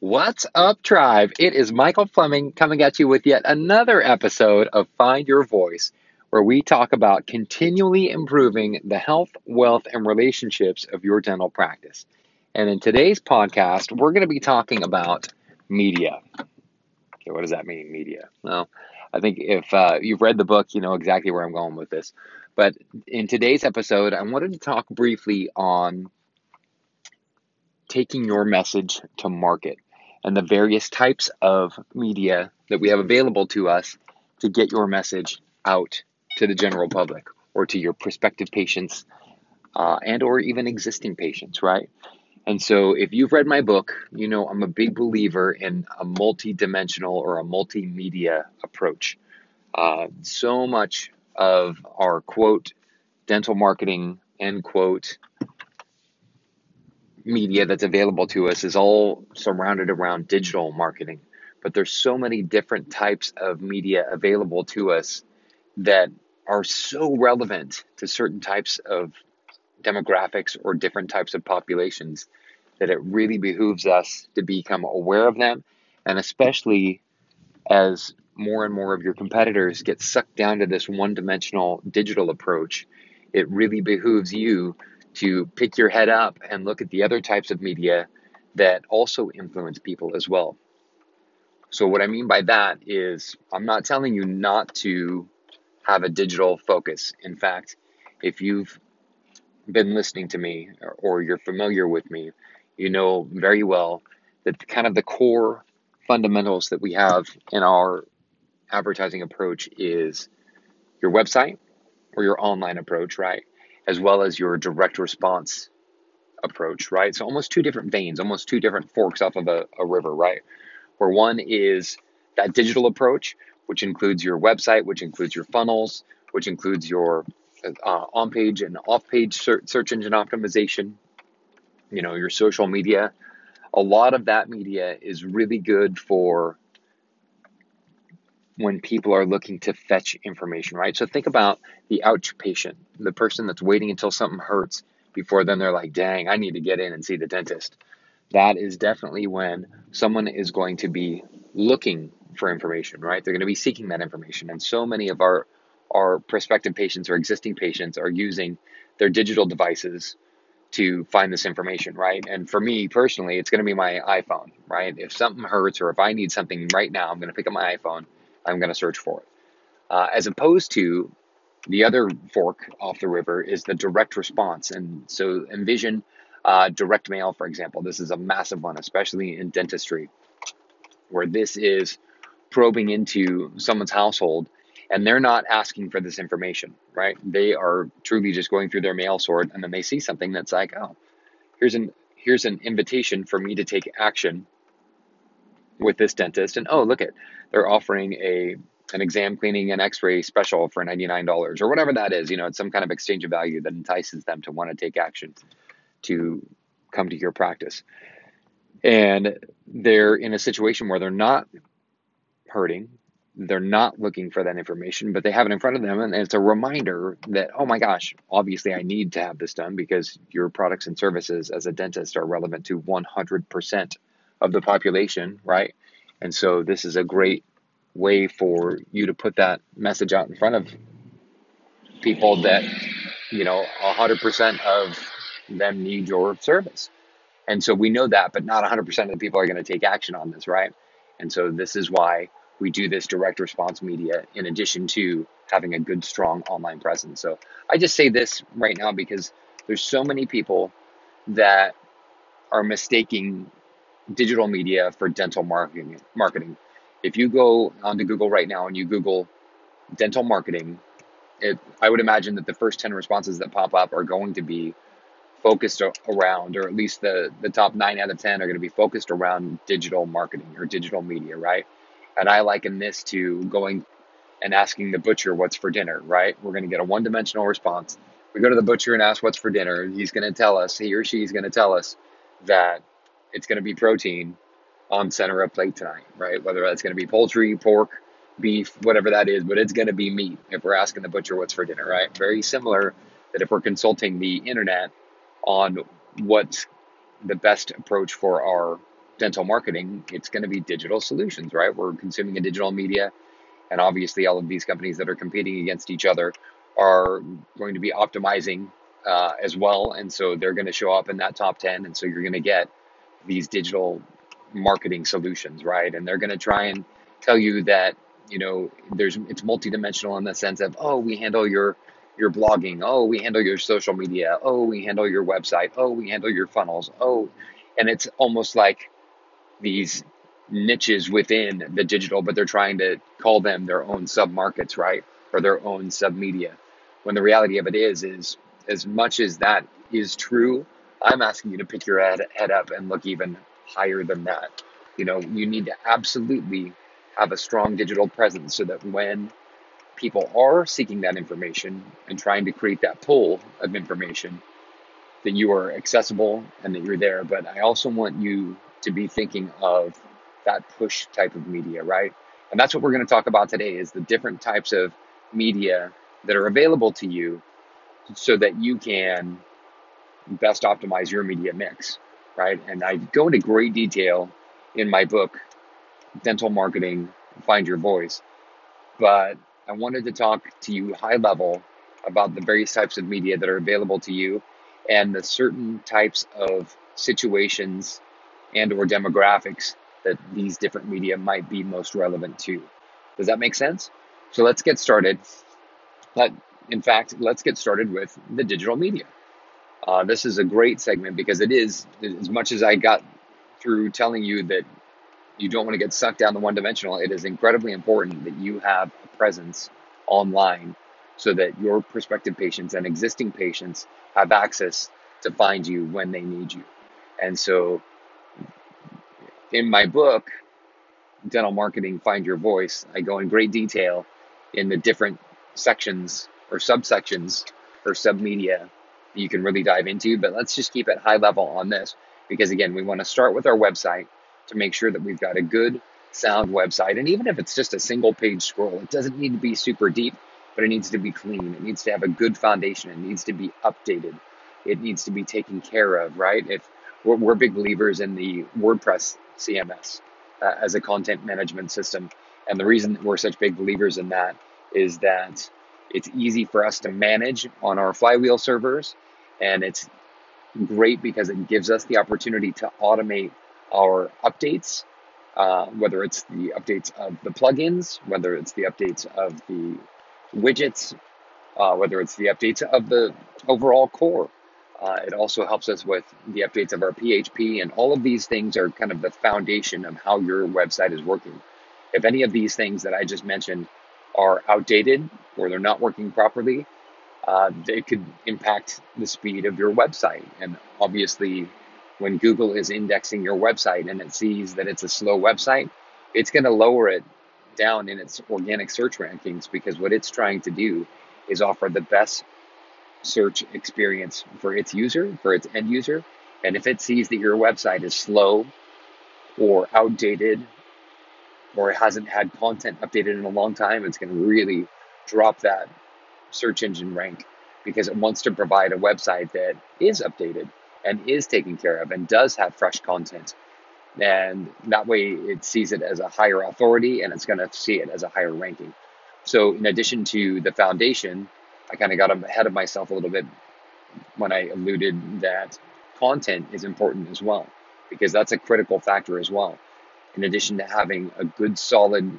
What's up, tribe? It is Michael Fleming coming at you with yet another episode of Find Your Voice, where we talk about continually improving the health, wealth, and relationships of your dental practice. And in today's podcast, we're going to be talking about media. Okay, what does that mean, media? Well, I think if uh, you've read the book, you know exactly where I'm going with this. But in today's episode, I wanted to talk briefly on taking your message to market and the various types of media that we have available to us to get your message out to the general public or to your prospective patients uh, and or even existing patients right? And so if you've read my book you know i'm a big believer in a multi-dimensional or a multimedia approach. Uh, so much of our quote dental marketing end quote media that's available to us is all surrounded around digital marketing. But there's so many different types of media available to us that are so relevant to certain types of demographics or different types of populations that it really behooves us to become aware of them. And especially as more and more of your competitors get sucked down to this one dimensional digital approach, it really behooves you to pick your head up and look at the other types of media that also influence people as well. So, what I mean by that is, I'm not telling you not to have a digital focus. In fact, if you've been listening to me or, you're familiar with me, you know very well that kind of the core fundamentals that we have in our advertising approach is your website or your online approach, right? As well as your direct response approach, right? So almost two different veins, almost two different forks off of a, a river, right? Where one is that digital approach, which includes your website, which includes your funnels, which includes your uh, on page and off page search engine optimization, you know, your social media. A lot of that media is really good for when people are looking to fetch information, right? So think about the ouch patient, the person that's waiting until something hurts before then they're like, dang, I need to get in and see the dentist. That is definitely when someone is going to be looking for information, right? They're going to be seeking that information. And so many of our our prospective patients or existing patients are using their digital devices to find this information, right? And for me personally, it's going to be my iPhone, right? If something hurts or if I need something right now, I'm going to pick up my iPhone I'm going to search for it. Uh, as opposed to the other fork off the river is the direct response. And so envision uh, direct mail, for example. This is a massive one, especially in dentistry, where this is probing into someone's household and they're not asking for this information, right? They are truly just going through their mail sort and then they see something that's like, oh, here's an here's an invitation for me to take action with this dentist and oh look at they're offering a an exam cleaning and x-ray special for $99 or whatever that is you know it's some kind of exchange of value that entices them to want to take action to come to your practice. And they're in a situation where they're not hurting they're not looking for that information but they have it in front of them and it's a reminder that oh my gosh obviously i need to have this done because your products and services as a dentist are relevant to 100% of the population, right? And so this is a great way for you to put that message out in front of people that, you know, 100% of them need your service. And so we know that, but not 100% of the people are going to take action on this, right? And so this is why we do this direct response media in addition to having a good, strong online presence. So I just say this right now because there's so many people that are mistaking digital media for dental marketing. Marketing. If you go onto Google right now and you Google dental marketing, it, I would imagine that the first 10 responses that pop up are going to be focused around, or at least the, the top nine out of 10 are going to be focused around digital marketing or digital media, right? And I liken this to going and asking the butcher what's for dinner, right? We're going to get a one dimensional response. We go to the butcher and ask what's for dinner. He's going to tell us, he or she is going to tell us that it's going to be protein on center of plate tonight, right? Whether that's going to be poultry, pork, beef, whatever that is, but it's going to be meat if we're asking the butcher what's for dinner, right? Very similar that if we're consulting the internet on what's the best approach for our dental marketing, it's going to be digital solutions, right? We're consuming a digital media, and obviously, all of these companies that are competing against each other are going to be optimizing uh, as well, and so they're going to show up in that top ten, and so you're going to get these digital marketing solutions, right? And they're going to try and tell you that you know there's it's multidimensional in the sense of oh we handle your your blogging oh we handle your social media oh we handle your website oh we handle your funnels oh and it's almost like these niches within the digital, but they're trying to call them their own sub markets, right? Or their own sub media. When the reality of it is, is as much as that is true, I'm asking you to pick your head, head up and look even higher than that. You know, you need to absolutely have a strong digital presence so that when people are seeking that information and trying to create that pool of information, that you are accessible and that you're there. But I also want you to be thinking of that push type of media, right? And that's what we're going to talk about today is the different types of media that are available to you so that you can best optimize your media mix, right? And I go into great detail in my book, Dental Marketing Find Your Voice. But I wanted to talk to you high level about the various types of media that are available to you and the certain types of situations and or demographics that these different media might be most relevant to. Does that make sense? So let's get started. Let, in fact, let's get started with the digital media. Uh, this is a great segment because it is, as much as I got through telling you that you don't want to get sucked down the one dimensional, it is incredibly important that you have a presence online so that your prospective patients and existing patients have access to find you when they need you. And so in my book, Dental Marketing Find Your Voice, I go in great detail in the different sections or subsections or submedia you can really dive into. But let's just keep it high level on this because, again, we want to start with our website to make sure that we've got a good, sound website. And even if it's just a single page scroll, it doesn't need to be super deep, but it needs to be clean. It needs to have a good foundation. It needs to be updated. It needs to be taken care of, right? If we're, we're big believers in the WordPress CMS uh, as a content management system. And the reason we're such big believers in that is that it's easy for us to manage on our flywheel servers. And it's great because it gives us the opportunity to automate our updates, uh, whether it's the updates of the plugins, whether it's the updates of the widgets, uh, whether it's the updates of the overall core. Uh, it also helps us with the updates of our PHP, and all of these things are kind of the foundation of how your website is working. If any of these things that I just mentioned are outdated or they're not working properly, uh, they could impact the speed of your website. And obviously, when Google is indexing your website and it sees that it's a slow website, it's going to lower it down in its organic search rankings because what it's trying to do is offer the best search experience for its user, for its end user. And if it sees that your website is slow or outdated or hasn't had content updated in a long time, it's going to really drop that search engine rank because it wants to provide a website that is updated and is taken care of and does have fresh content. And that way it sees it as a higher authority and it's going to see it as a higher ranking. So, in addition to the foundation, I kind of got ahead of myself a little bit when I alluded that content is important as well, because that's a critical factor as well. In addition to having a good, solid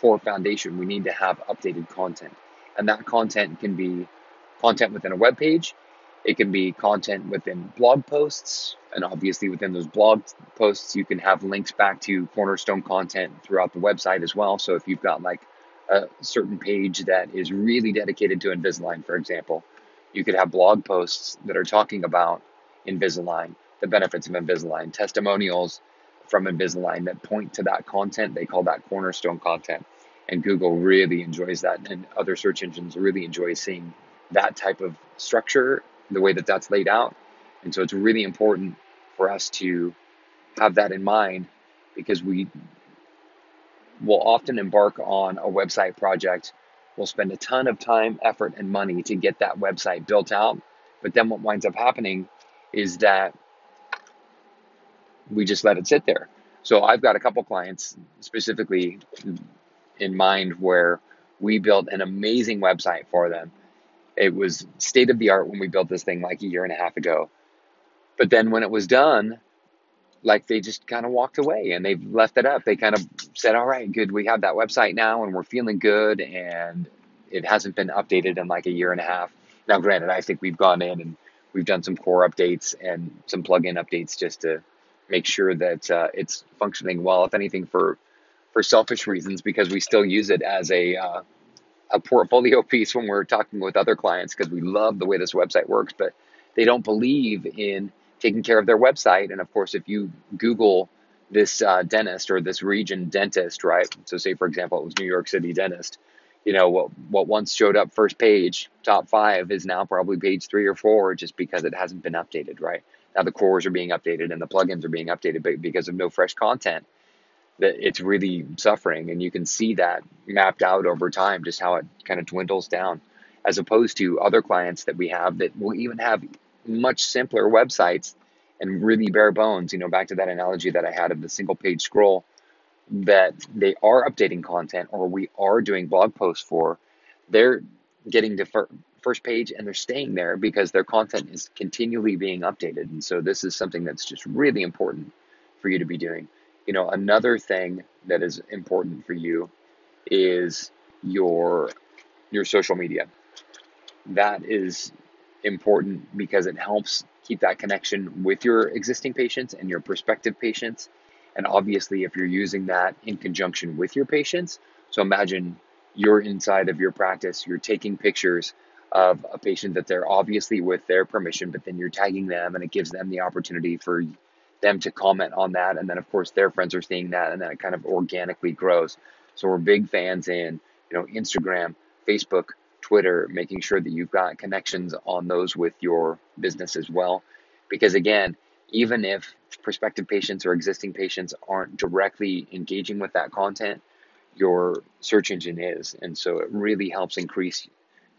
core foundation, we need to have updated content. And that content can be content within a web page, it can be content within blog posts, and obviously within those blog posts, you can have links back to cornerstone content throughout the website as well. So if you've got like a certain page that is really dedicated to Invisalign, for example, you could have blog posts that are talking about Invisalign, the benefits of Invisalign, testimonials from Invisalign that point to that content. They call that cornerstone content. And Google really enjoys that, and other search engines really enjoy seeing that type of structure, the way that that's laid out. And so it's really important for us to have that in mind because we will often embark on a website project. We'll spend a ton of time, effort, and money to get that website built out. But then what winds up happening is that we just let it sit there. So I've got a couple clients specifically in mind where we built an amazing website for them. It was state of the art when we built this thing like a year and a half ago. But then when it was done, like they just kind of walked away and they've left it up. They kind of said, "All right, good. We have that website now, and we're feeling good." And it hasn't been updated in like a year and a half. Now, granted, I think we've gone in and we've done some core updates and some plugin updates just to make sure that uh, it's functioning well. If anything, for for selfish reasons, because we still use it as a uh, a portfolio piece when we're talking with other clients because we love the way this website works, but they don't believe in taking care of their website. And of course, if you Google this uh, dentist or this region dentist, right? So, say for example, it was New York City dentist. You know what? What once showed up first page, top five, is now probably page three or four, just because it hasn't been updated, right? Now the cores are being updated and the plugins are being updated, but because of no fresh content, that it's really suffering, and you can see that mapped out over time, just how it kind of dwindles down, as opposed to other clients that we have that will even have much simpler websites and really bare bones. You know, back to that analogy that I had of the single page scroll, that they are updating content or we are doing blog posts for, they're getting to fir- first page and they're staying there because their content is continually being updated. And so this is something that's just really important for you to be doing. You know, another thing that is important for you is your your social media. That is important because it helps keep that connection with your existing patients and your prospective patients. And obviously, if you're using that in conjunction with your patients, so imagine you're inside of your practice, you're taking pictures of a patient that they're obviously with their permission, but then you're tagging them and it gives them the opportunity for them to comment on that. And then, of course, their friends are seeing that and then it kind of organically grows. So we're big fans in, you know, Instagram, Facebook, Twitter, making sure that you've got connections on those with your business as well. Because again, even if prospective patients or existing patients aren't directly engaging with that content, your search engine is. And so it really helps increase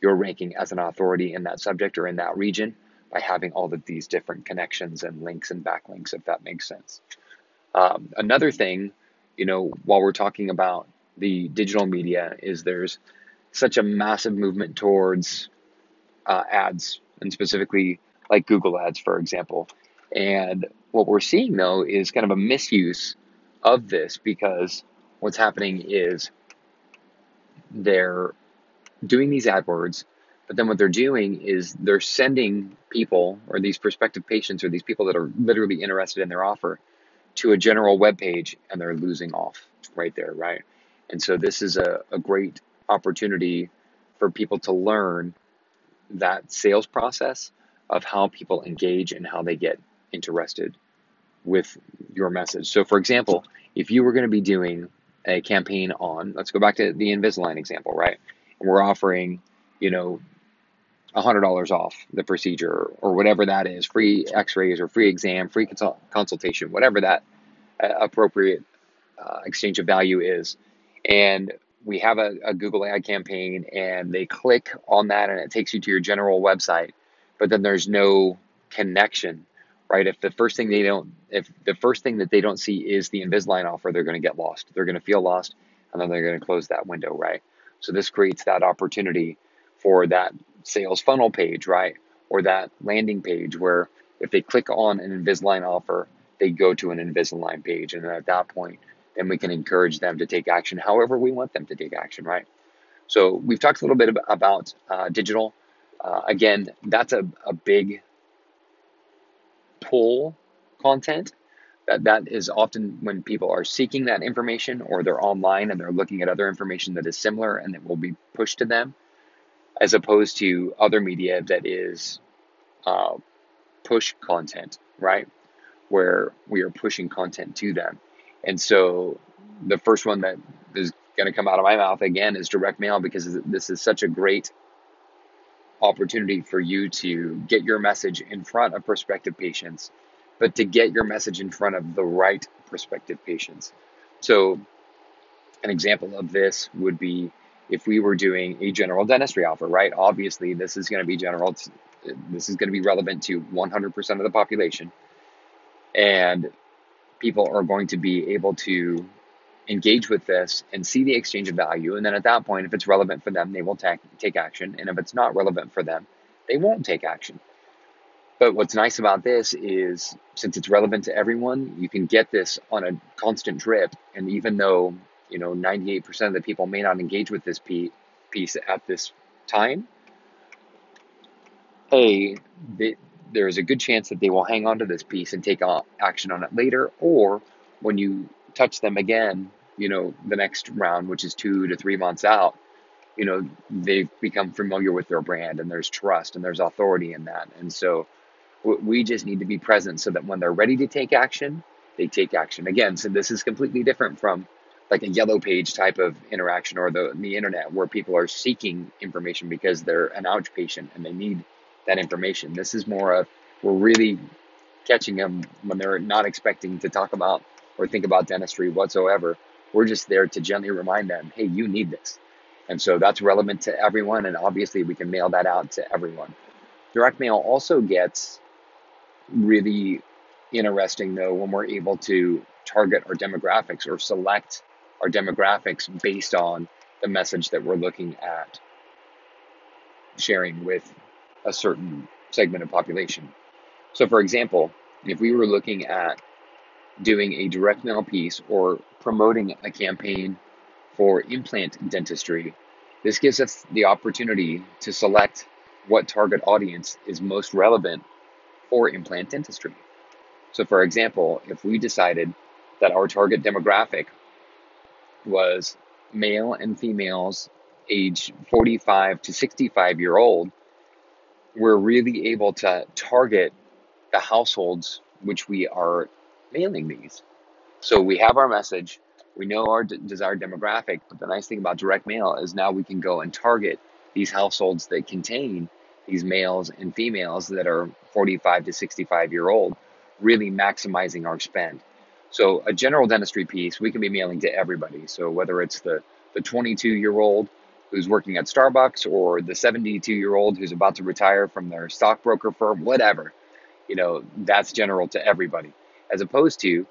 your ranking as an authority in that subject or in that region by having all of these different connections and links and backlinks, if that makes sense. Um, another thing, you know, while we're talking about the digital media, is there's such a massive movement towards uh, ads and specifically like Google ads, for example. And what we're seeing though is kind of a misuse of this because what's happening is they're doing these AdWords, but then what they're doing is they're sending people or these prospective patients or these people that are literally interested in their offer to a general web page and they're losing off right there, right? And so this is a, a great opportunity for people to learn that sales process of how people engage and how they get interested with your message. So, for example, if you were going to be doing a campaign on, let's go back to the Invisalign example, right? And we're offering, you know, $100 off the procedure or whatever that is free x rays or free exam, free consult- consultation, whatever that uh, appropriate uh, exchange of value is. And we have a, a Google ad campaign and they click on that and it takes you to your general website, but then there's no connection, right? If the first thing they don't, if the first thing that they don't see is the Invisalign offer, they're going to get lost. They're going to feel lost and then they're going to close that window, right? So this creates that opportunity for that sales funnel page, right? Or that landing page where if they click on an Invisalign offer, they go to an Invisalign page. And at that point, then we can encourage them to take action however we want them to take action, right? So we've talked a little bit about uh, digital. Uh, again, that's a, a big pull content. That, that is often when people are seeking that information or they're online and they're looking at other information that is similar and that will be pushed to them, as opposed to other media that is uh, push content, right? Where we are pushing content to them. And so the first one that is going to come out of my mouth again is direct mail because this is such a great opportunity for you to get your message in front of prospective patients, but to get your message in front of the right prospective patients. So, an example of this would be if we were doing a general dentistry offer, right? Obviously, this is going to be general, this is going to be relevant to 100% of the population. And people are going to be able to engage with this and see the exchange of value. And then at that point, if it's relevant for them, they will take, take action. And if it's not relevant for them, they won't take action. But what's nice about this is since it's relevant to everyone, you can get this on a constant drip. And even though, you know, 98% of the people may not engage with this piece at this time, A, there's a good chance that they will hang on to this piece and take action on it later. Or when you touch them again, you know, the next round, which is two to three months out, you know, they've become familiar with their brand and there's trust and there's authority in that. And so, we just need to be present so that when they're ready to take action, they take action. Again, so this is completely different from like a yellow page type of interaction or the, the internet where people are seeking information because they're an ouch patient and they need that information. This is more of we're really catching them when they're not expecting to talk about or think about dentistry whatsoever. We're just there to gently remind them, hey, you need this. And so that's relevant to everyone. And obviously, we can mail that out to everyone. Direct mail also gets really interesting though when we're able to target our demographics or select our demographics based on the message that we're looking at sharing with a certain segment of population. So, for example, if we were looking at doing a direct mail piece or promoting a campaign for implant dentistry, this gives us the opportunity to select what target audience is most relevant for implant dentistry. So, for example, if we decided that our target demographic was male and females age 45 to 65 year old, we're really able to target the households which we are mailing these. So we have our message, we know our d- desired demographic, but the nice thing about direct mail is now we can go and target these households that contain these males and females that are 45 to 65 year old, really maximizing our spend. So a general dentistry piece we can be mailing to everybody. So whether it's the the 22 year old who's working at Starbucks or the 72 year old who's about to retire from their stockbroker firm, whatever, you know, that's general to everybody. As opposed to,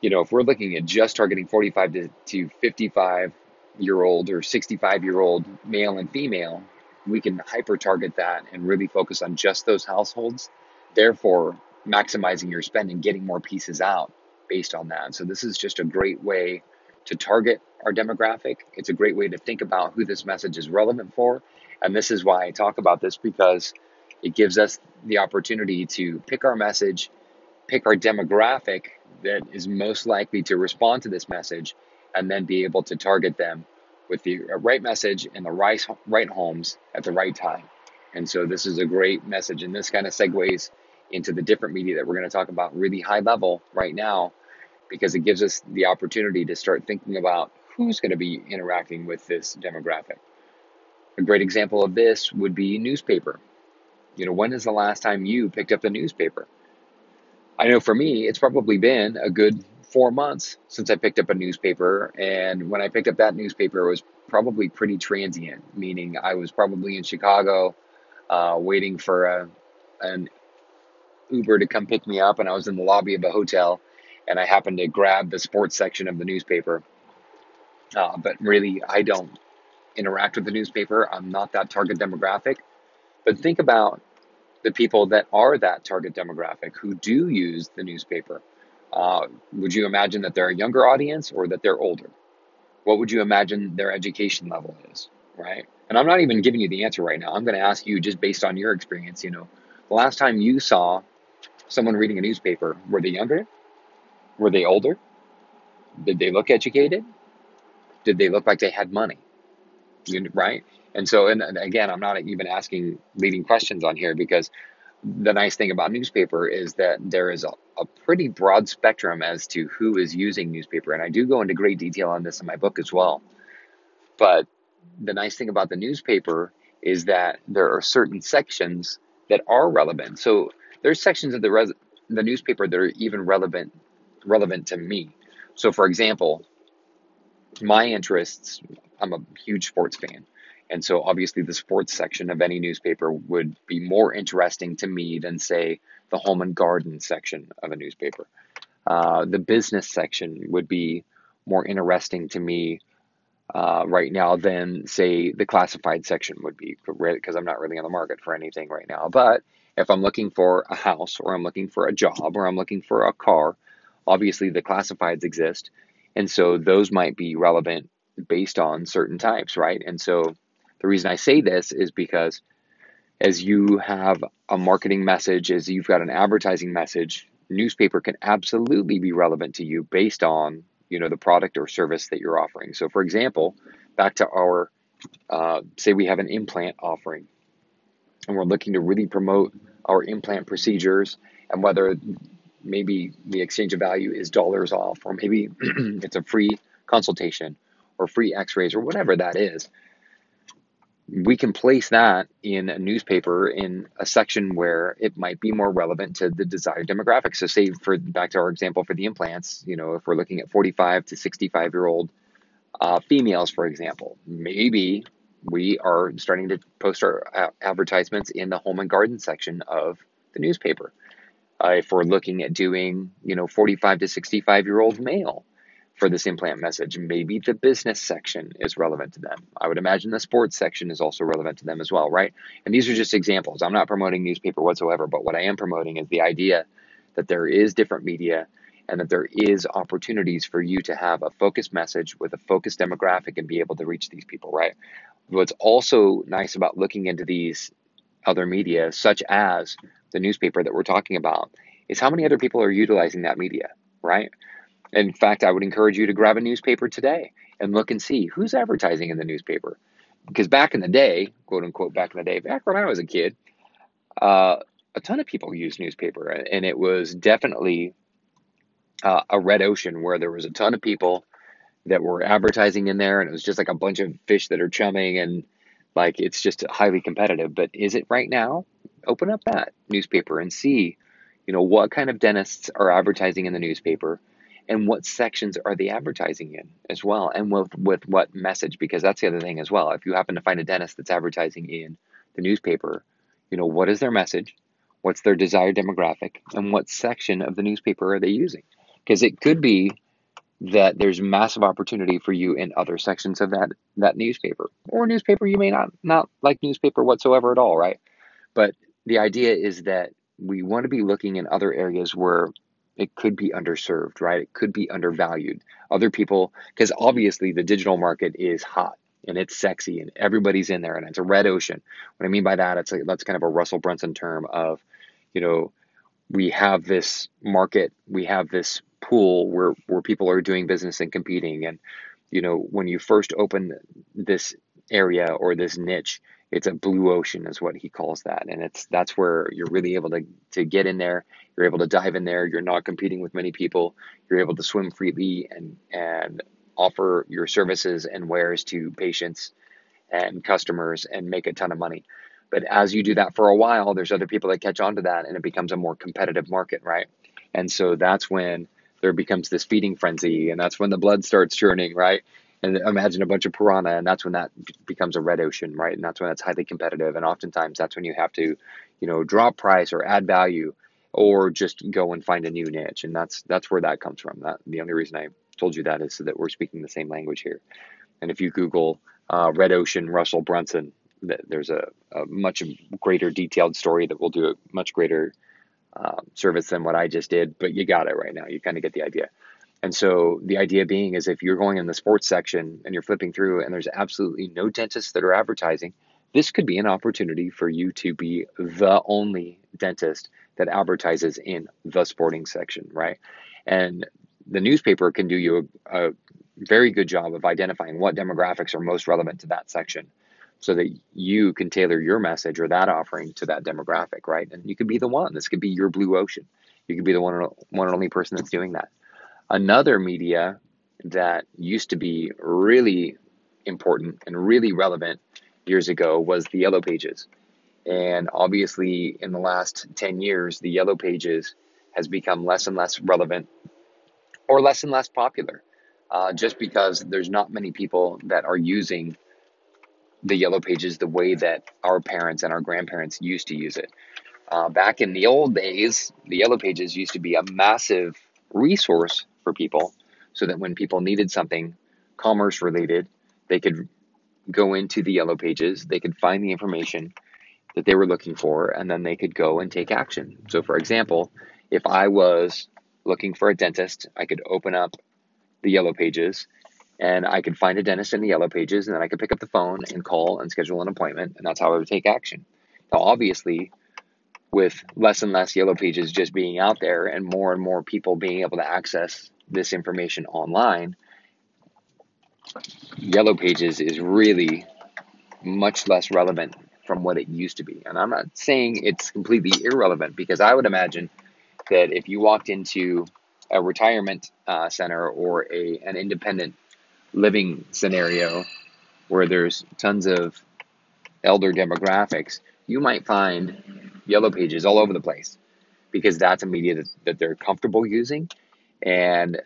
you know, if we're looking at just targeting 45 to, to 55 year old or 65 year old male and female, we can hyper target that and really focus on just those households, therefore maximizing your spend and getting more pieces out based on that. So this is just a great way to target our demographic. It's a great way to think about who this message is relevant for. And this is why I talk about this because it gives us the opportunity to pick our message, pick our demographic that is most likely to respond to this message, and then be able to target them with the right message in the right, right homes at the right time. And so this is a great message. And this kind of segues into the different media that we're going to talk about really high level right now because it gives us the opportunity to start thinking about who's going to be interacting with this demographic. A great example of this would be newspaper. You know, when is the last time you picked up the newspaper? I know for me, it's probably been a good four months since I picked up a newspaper. And when I picked up that newspaper, it was probably pretty transient, meaning I was probably in Chicago uh, waiting for a, an Uber to come pick me up, and I was in the lobby of a hotel, and I happened to grab the sports section of the newspaper. Uh, but really, I don't interact with the newspaper. I'm not that target demographic. But think about the people that are that target demographic who do use the newspaper. Uh, would you imagine that they're a younger audience or that they're older? What would you imagine their education level is, right? And I'm not even giving you the answer right now. I'm going to ask you just based on your experience. You know, the last time you saw someone reading a newspaper, were they younger? Were they older? Did they look educated? Did they look like they had money? Right? And so, and again, I'm not even asking leading questions on here because the nice thing about newspaper is that there is a, a pretty broad spectrum as to who is using newspaper. And I do go into great detail on this in my book as well. But the nice thing about the newspaper is that there are certain sections that are relevant. So there's sections of the res- the newspaper that are even relevant relevant to me. So for example, my interests, I'm a huge sports fan. And so obviously the sports section of any newspaper would be more interesting to me than say the home and garden section of a newspaper. Uh, the business section would be more interesting to me uh, right now than, say, the classified section would be, because I'm not really on the market for anything right now. But if I'm looking for a house, or I'm looking for a job, or I'm looking for a car, obviously the classifieds exist. And so those might be relevant based on certain types, right? And so the reason I say this is because as you have a marketing message, as you've got an advertising message, newspaper can absolutely be relevant to you based on you know the product or service that you're offering. So, for example, back to our uh, say we have an implant offering, and we're looking to really promote our implant procedures and whether maybe the exchange of value is dollars off, or maybe it's a free consultation or free X-rays or whatever that is we can place that in a newspaper in a section where it might be more relevant to the desired demographic. So, say for back to our example for the implants, you know, if we're looking at 45 to 65 year old uh, females, for example, maybe we are starting to post our advertisements in the home and garden section of the newspaper. Uh, if we're looking at doing, you know, 45 to 65 year old male, for this implant message. Maybe the business section is relevant to them. I would imagine the sports section is also relevant to them as well, right? And these are just examples. I'm not promoting newspaper whatsoever, but what I am promoting is the idea that there is different media and that there is opportunities for you to have a focused message with a focused demographic and be able to reach these people, right? What's also nice about looking into these other media, such as the newspaper that we're talking about, is how many other people are utilizing that media, right? In fact, I would encourage you to grab a newspaper today and look and see who's advertising in the newspaper. Because back in the day, quote unquote, back in the day, back when I was a kid, uh, a ton of people used newspaper, and it was definitely uh, a red ocean where there was a ton of people that were advertising in there, and it was just like a bunch of fish that are chumming, and like it's just highly competitive. But is it right now? Open up that newspaper and see, you know, what kind of dentists are advertising in the newspaper and what sections are they advertising in as well and with with what message? Because that's the other thing as well. If you happen to find a dentist that's advertising in the newspaper you know what is their message? What's their desired demographic? And what section of the newspaper are they using? Because it could be that there's massive opportunity for you in other sections of that that newspaper or newspaper you may not not like newspaper whatsoever at all right but the idea is that we want to be looking in other areas where it could be underserved, right? It could be undervalued. Other people, because obviously the digital market is hot and it's sexy and everybody's in there and it's a red ocean. What I mean by that, it's like, that's kind of a Russell Brunson term of, you know, we have this market, we have this pool where, where people are doing business and competing. And, you know, when you first open this area or this niche, it's a blue ocean is what he calls that. And it's that's where you're really able to to get in there. You're able to dive in there. You're not competing with many people. You're able to swim freely and and offer your services and wares to patients and customers and make a ton of money. But as you do that for a while there's other people that catch on to that and it becomes a more competitive market right? And so that's when there becomes this feeding frenzy and that's when the blood starts churning right? And imagine a bunch of piranha and that's when that becomes a red ocean right? And that's when it's highly competitive and oftentimes that's when you have to you know drop price or add value or just go and find a new niche. And that's that's where that comes from. That the only reason i told you that is so that we're speaking the same language here. And if you google uh, red ocean russell brunson there's a, a, much greater detailed story that will do a much greater uh, service than what i just did but you got it right now. You kind of get the idea. And so the idea being is if you're going in the sports section and you're flipping through and there's absolutely no dentists that are advertising, this could be an opportunity for you to be the only dentist that advertises in the sporting section, right? And the newspaper can do you a, a very good job of identifying what demographics are most relevant to that section so that you can tailor your message or that offering to that demographic, right? And you could be the one. This could be your blue ocean. You could be the one, one and only person that's doing that. Another media that used to be really important and really relevant years ago was the Yellow Pages. And obviously, in the last 10 years, the Yellow Pages has become less and less relevant or less and less popular uh, just because there's not many people that are using the Yellow Pages the way that our parents and our grandparents used to use it. Uh, back in the old days, the Yellow Pages used to be a massive resource for people so that when people needed something commerce related, they could go into the yellow pages, they could find the information that they were looking for, and then they could go and take action. So, for example, if I was looking for a dentist, I could open up the yellow pages and I could find a dentist in the yellow pages, and then I could pick up the phone and call and schedule an appointment, and that's how I would take action. Now, obviously, with less and less yellow pages just being out there and more and more people being able to access this information online, yellow pages is really much less relevant from what it used to be. And I'm not saying it's completely irrelevant because I would imagine that if you walked into a retirement uh, center or a an independent living scenario where there's tons of elder demographics, you might find yellow pages all over the place because that's a media that, that they're comfortable using. And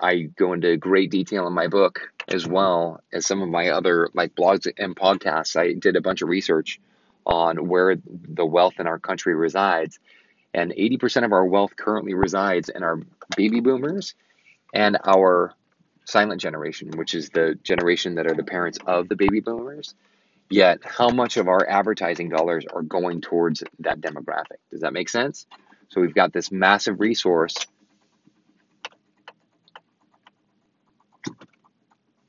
I go into great detail in my book as well as some of my other like blogs and podcasts. I did a bunch of research on where the wealth in our country resides. And 80% of our wealth currently resides in our baby boomers and our silent generation, which is the generation that are the parents of the baby boomers. Yet, how much of our advertising dollars are going towards that demographic? Does that make sense? So, we've got this massive resource.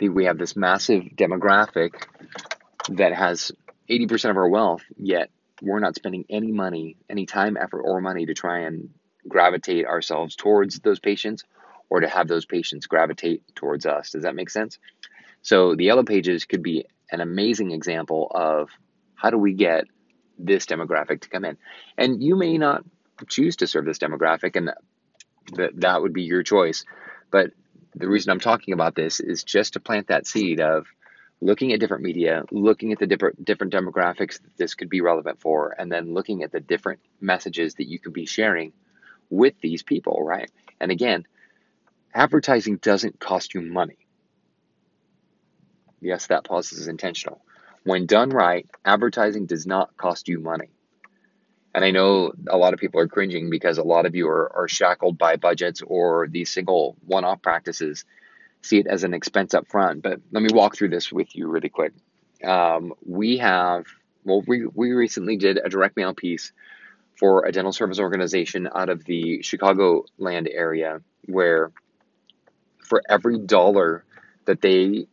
We have this massive demographic that has 80% of our wealth, yet we're not spending any money, any time, effort, or money to try and gravitate ourselves towards those patients or to have those patients gravitate towards us. Does that make sense? So the yellow pages could be an amazing example of how do we get this demographic to come in. And you may not choose to serve this demographic and that that would be your choice. But the reason I'm talking about this is just to plant that seed of looking at different media, looking at the different different demographics that this could be relevant for, and then looking at the different messages that you could be sharing with these people, right? And again, advertising doesn't cost you money. Yes, that pause is intentional. When done right, advertising does not cost you money. And I know a lot of people are cringing because a lot of you are, are shackled by budgets or these single one off practices see it as an expense up front. But let me walk through this with you really quick. Um, we have, well, we, we recently did a direct mail piece for a dental service organization out of the Chicago land area where for every dollar that they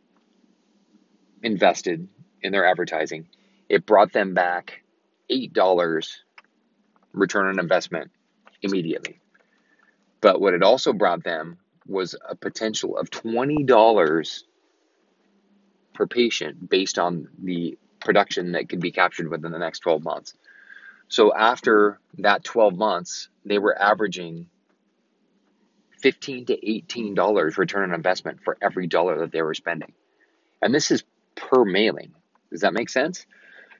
invested in their advertising, it brought them back $8 return on investment immediately. But what it also brought them was a potential of $20 per patient based on the production that could be captured within the next 12 months. So after that 12 months, they were averaging 15 to 18 dollars return on investment for every dollar that they were spending. And this is per mailing. Does that make sense?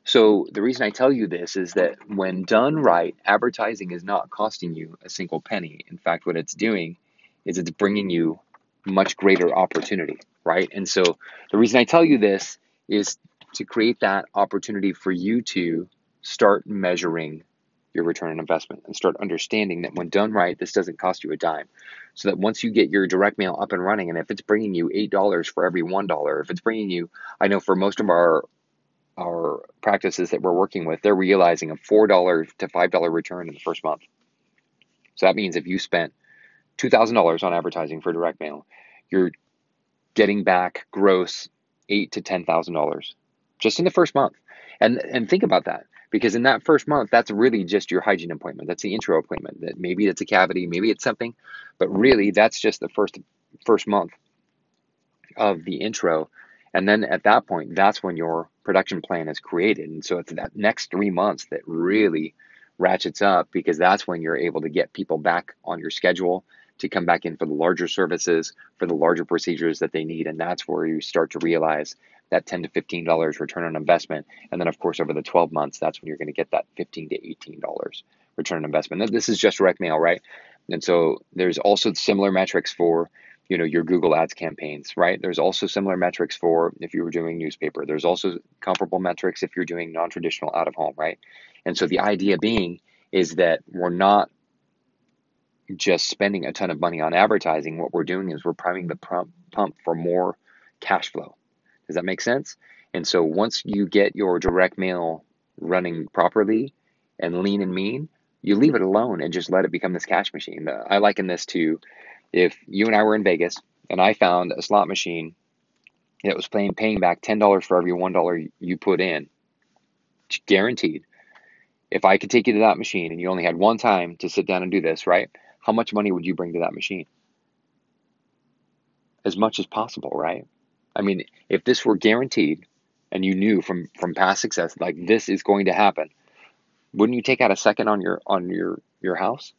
So the reason I tell you this is that when done right, advertising is not costing you a single penny. In fact, what it's doing is it's bringing you much greater opportunity, right? And so the reason I tell you this is to create that opportunity for you to start measuring your return on investment and start understanding that when done right, this doesn't cost you a dime. So that once you get your direct mail up and running, and if it's bringing you $8 for every $1, if it's bringing you, I know for most of our our practices that we're working with, they're realizing a $4 to $5 return in the first month. So that means if you spent $2,000 on advertising for direct mail, you're getting back gross eight to $10,000 just in the first month. And, and think about that because in that first month that's really just your hygiene appointment. That's the intro appointment. That maybe it's a cavity maybe it's something but really that's just the first first month of the intro. And then at that point that's when your production plan is created. And so it's that next three months that really ratchets up because that's when you're able to get people back on your schedule to come back in for the larger services for the larger procedures that they need. And that's where you start to realize that 10 to 15 dollars return on investment. And then of course over the 12 months that's when you're going to get that 15 to 18 dollars return on investment. This is just direct mail right? And so there's also similar metrics for you know your google ads campaigns right? There's also similar metrics for if you were doing newspaper. There's also comparable metrics if you're doing non-traditional out of home right? And so the idea being is that we're not just spending a ton of money on advertising. What we're doing is we're priming the pump for more cash flow. Does that make sense? And so once you get your direct mail running properly and lean and mean, you leave it alone and just let it become this cash machine. I liken this to if you and I were in Vegas and I found a slot machine that was paying paying back ten dollars for every one dollar you put in, guaranteed. If I could take you to that machine and you only had one time to sit down and do this, right? How much money would you bring to that machine? As much as possible, right? I mean, if this were guaranteed and you knew from from past success like this is going to happen, wouldn't you take out a second on your on your your house?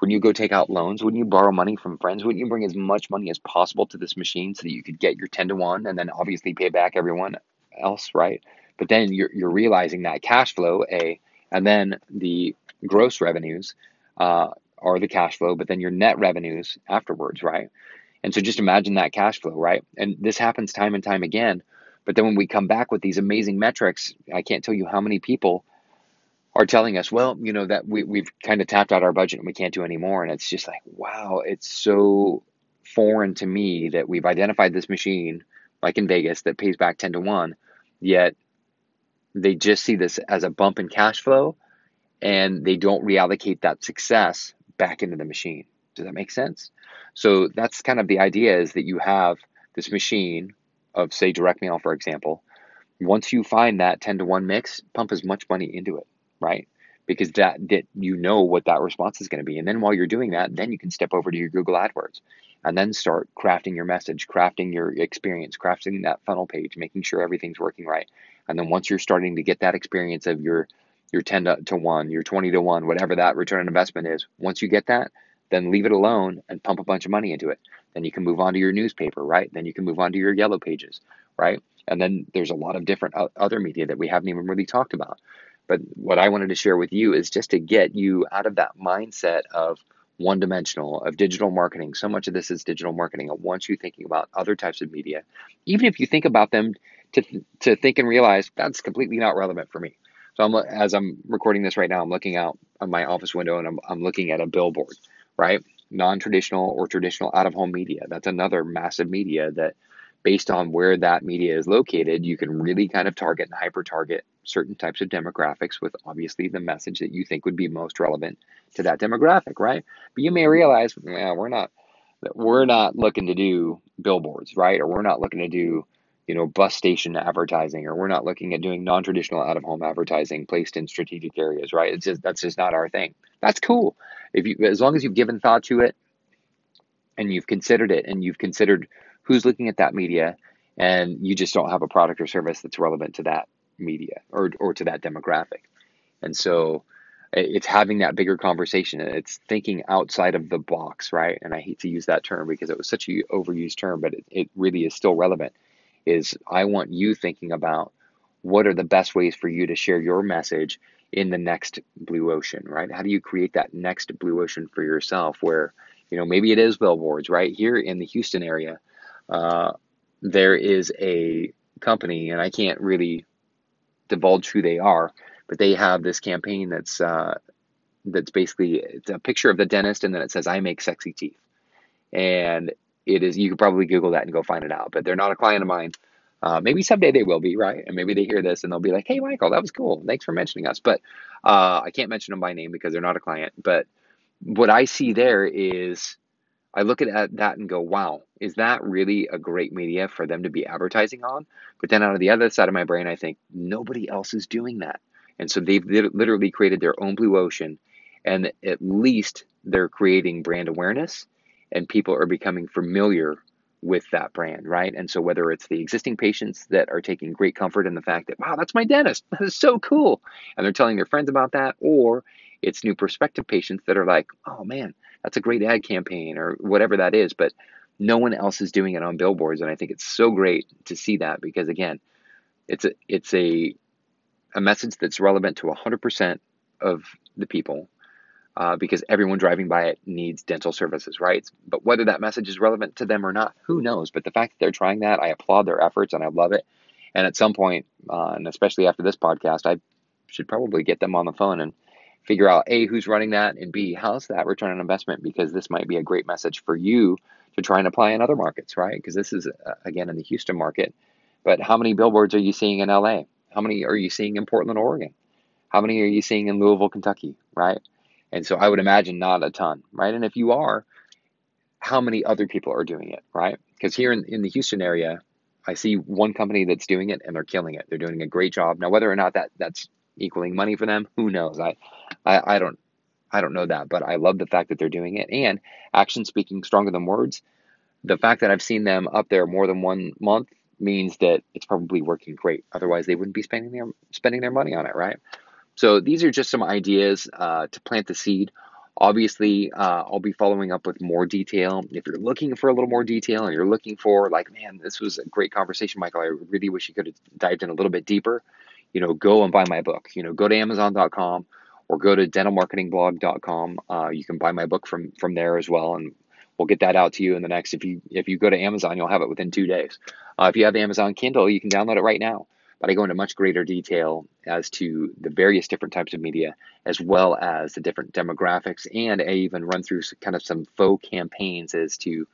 Wouldn't you go take out loans? Wouldn't you borrow money from friends? Wouldn't you bring as much money as possible to this machine so that you could get your 10 to 1 and then obviously pay back everyone else, right? But then you're, you're realizing that cash flow, A, and then the gross revenues uh, are the cash flow, but then your net revenues afterwards, right? And so just imagine that cash flow, right? And this happens time and time again. But then when we come back with these amazing metrics, I can't tell you how many people are telling us, well, you know, that we, we've kind of tapped out our budget and we can't do any more. And it's just like, wow, it's so foreign to me that we've identified this machine, like in Vegas, that pays back 10 to 1, yet they just see this as a bump in cash flow and they don't reallocate that success back into the machine. Does that make sense? So that's kind of the idea is that you have this machine of, say, direct mail, for example. Once you find that 10 to 1 mix, pump as much money into it right? Because that, that you know what that response is going to be. And then while you're doing that, then you can step over to your Google AdWords and then start crafting your message, crafting your experience, crafting that funnel page, making sure everything's working right. And then once you're starting to get that experience of your your 10 to 1, your 20 to 1, whatever that return on investment is, once you get that, then leave it alone and pump a bunch of money into it. Then you can move on to your newspaper, right? Then you can move on to your yellow pages, right? And then there's a lot of different other media that we haven't even really talked about. But what I wanted to share with you is just to get you out of that mindset of one dimensional, of digital marketing. So much of this is digital marketing. I want you thinking about other types of media, even if you think about them to, to think and realize that's completely not relevant for me. So I'm, as I'm recording this right now, I'm looking out on my office window and I'm, I'm looking at a billboard, right? Non-traditional or traditional out-of-home media. That's another massive media that based on where that media is located, you can really kind of target and hyper target certain types of demographics with obviously the message that you think would be most relevant to that demographic, right? But you may realize, yeah, we're not we're not looking to do billboards, right? Or we're not looking to do, you know, bus station advertising, or we're not looking at doing non-traditional out-of-home advertising placed in strategic areas, right? It's just that's just not our thing. That's cool. If you as long as you've given thought to it and you've considered it and you've considered who's looking at that media and you just don't have a product or service that's relevant to that media or, or to that demographic. And so it's having that bigger conversation. It's thinking outside of the box, right? And I hate to use that term because it was such a overused term, but it, it really is still relevant. Is I want you thinking about what are the best ways for you to share your message in the next blue ocean, right? How do you create that next blue ocean for yourself where, you know, maybe it is billboards, right? Here in the Houston area, uh, there is a company, and I can't really divulge who they are, but they have this campaign that's uh, that's basically it's a picture of the dentist, and then it says "I make sexy teeth," and it is you could probably Google that and go find it out. But they're not a client of mine. Uh, maybe someday they will be, right? And maybe they hear this and they'll be like, "Hey, Michael, that was cool. Thanks for mentioning us." But uh, I can't mention them by name because they're not a client. But what I see there is I look at that and go, wow, is that really a great media for them to be advertising on? But then out of the other side of my brain, I think nobody else is doing that. And so they've literally created their own blue ocean, and at least they're creating brand awareness, and people are becoming familiar with that brand, right? And so whether it's the existing patients that are taking great comfort in the fact that, wow, that's my dentist, that is so cool, and they're telling their friends about that, or it's new prospective patients that are like, oh man, that's a great ad campaign or whatever that is, but no one else is doing it on billboards. And I think it's so great to see that because again, it's a, it's a, a message that's relevant to 100% of the people uh, because everyone driving by it needs dental services, right? But whether that message is relevant to them or not, who knows? But the fact that they're trying that, I applaud their efforts and I love it. And at some point, uh, and especially after this podcast, I should probably get them on the phone and figure out A, who's running that, and B, how's that return on investment? Because this might be a great message for you to try and apply in other markets, right? Because this is, uh, again, in the Houston market. But how many billboards are you seeing in LA? How many are you seeing in Portland, Oregon? How many are you seeing in Louisville, Kentucky, right? And so I would imagine not a ton, right? And if you are, how many other people are doing it, right? Because here in, in the Houston area, I see one company that's doing it and they're killing it. They're doing a great job. Now, whether or not that that's equaling money for them, who knows? I, I, I don't, I don't know that, but I love the fact that they're doing it and action speaking stronger than words. The fact that I've seen them up there more than one month means that it's probably working great. Otherwise, they wouldn't be spending their spending their money on it, right? So these are just some ideas uh, to plant the seed. Obviously, uh, I'll be following up with more detail. If you're looking for a little more detail and you're looking for, like, man, this was a great conversation, Michael. I really wish you could have dived in a little bit deeper. You know, go and buy my book. You know, go to Amazon.com or go to dentalmarketingblog.com. Uh, you can buy my book from from there as well, and we'll get that out to you in the next. If you if you go to Amazon, you'll have it within two days. Uh, if you have Amazon Kindle, you can download it right now but I go into much greater detail as to the various different types of media, as well as the different demographics, and I even run through kind of some faux campaigns as to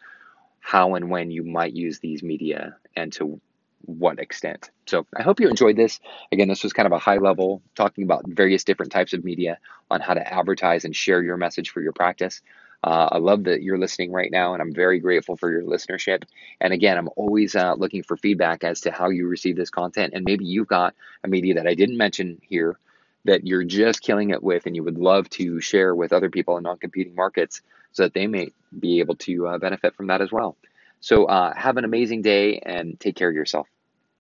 how and when you might use these media and to what extent. So I hope you enjoyed this. Again, this was kind of a high level talking about various different types of media on how to advertise and share your message for your practice. Uh, I love that you're listening right now, and I'm very grateful for your listenership. And again, I'm always uh, looking for feedback as to how you receive this content. And maybe you've got a media that I didn't mention here that you're just killing it with, and you would love to share with other people in non competing markets so that they may be able to uh, benefit from that as well. So, uh, have an amazing day and take care of yourself.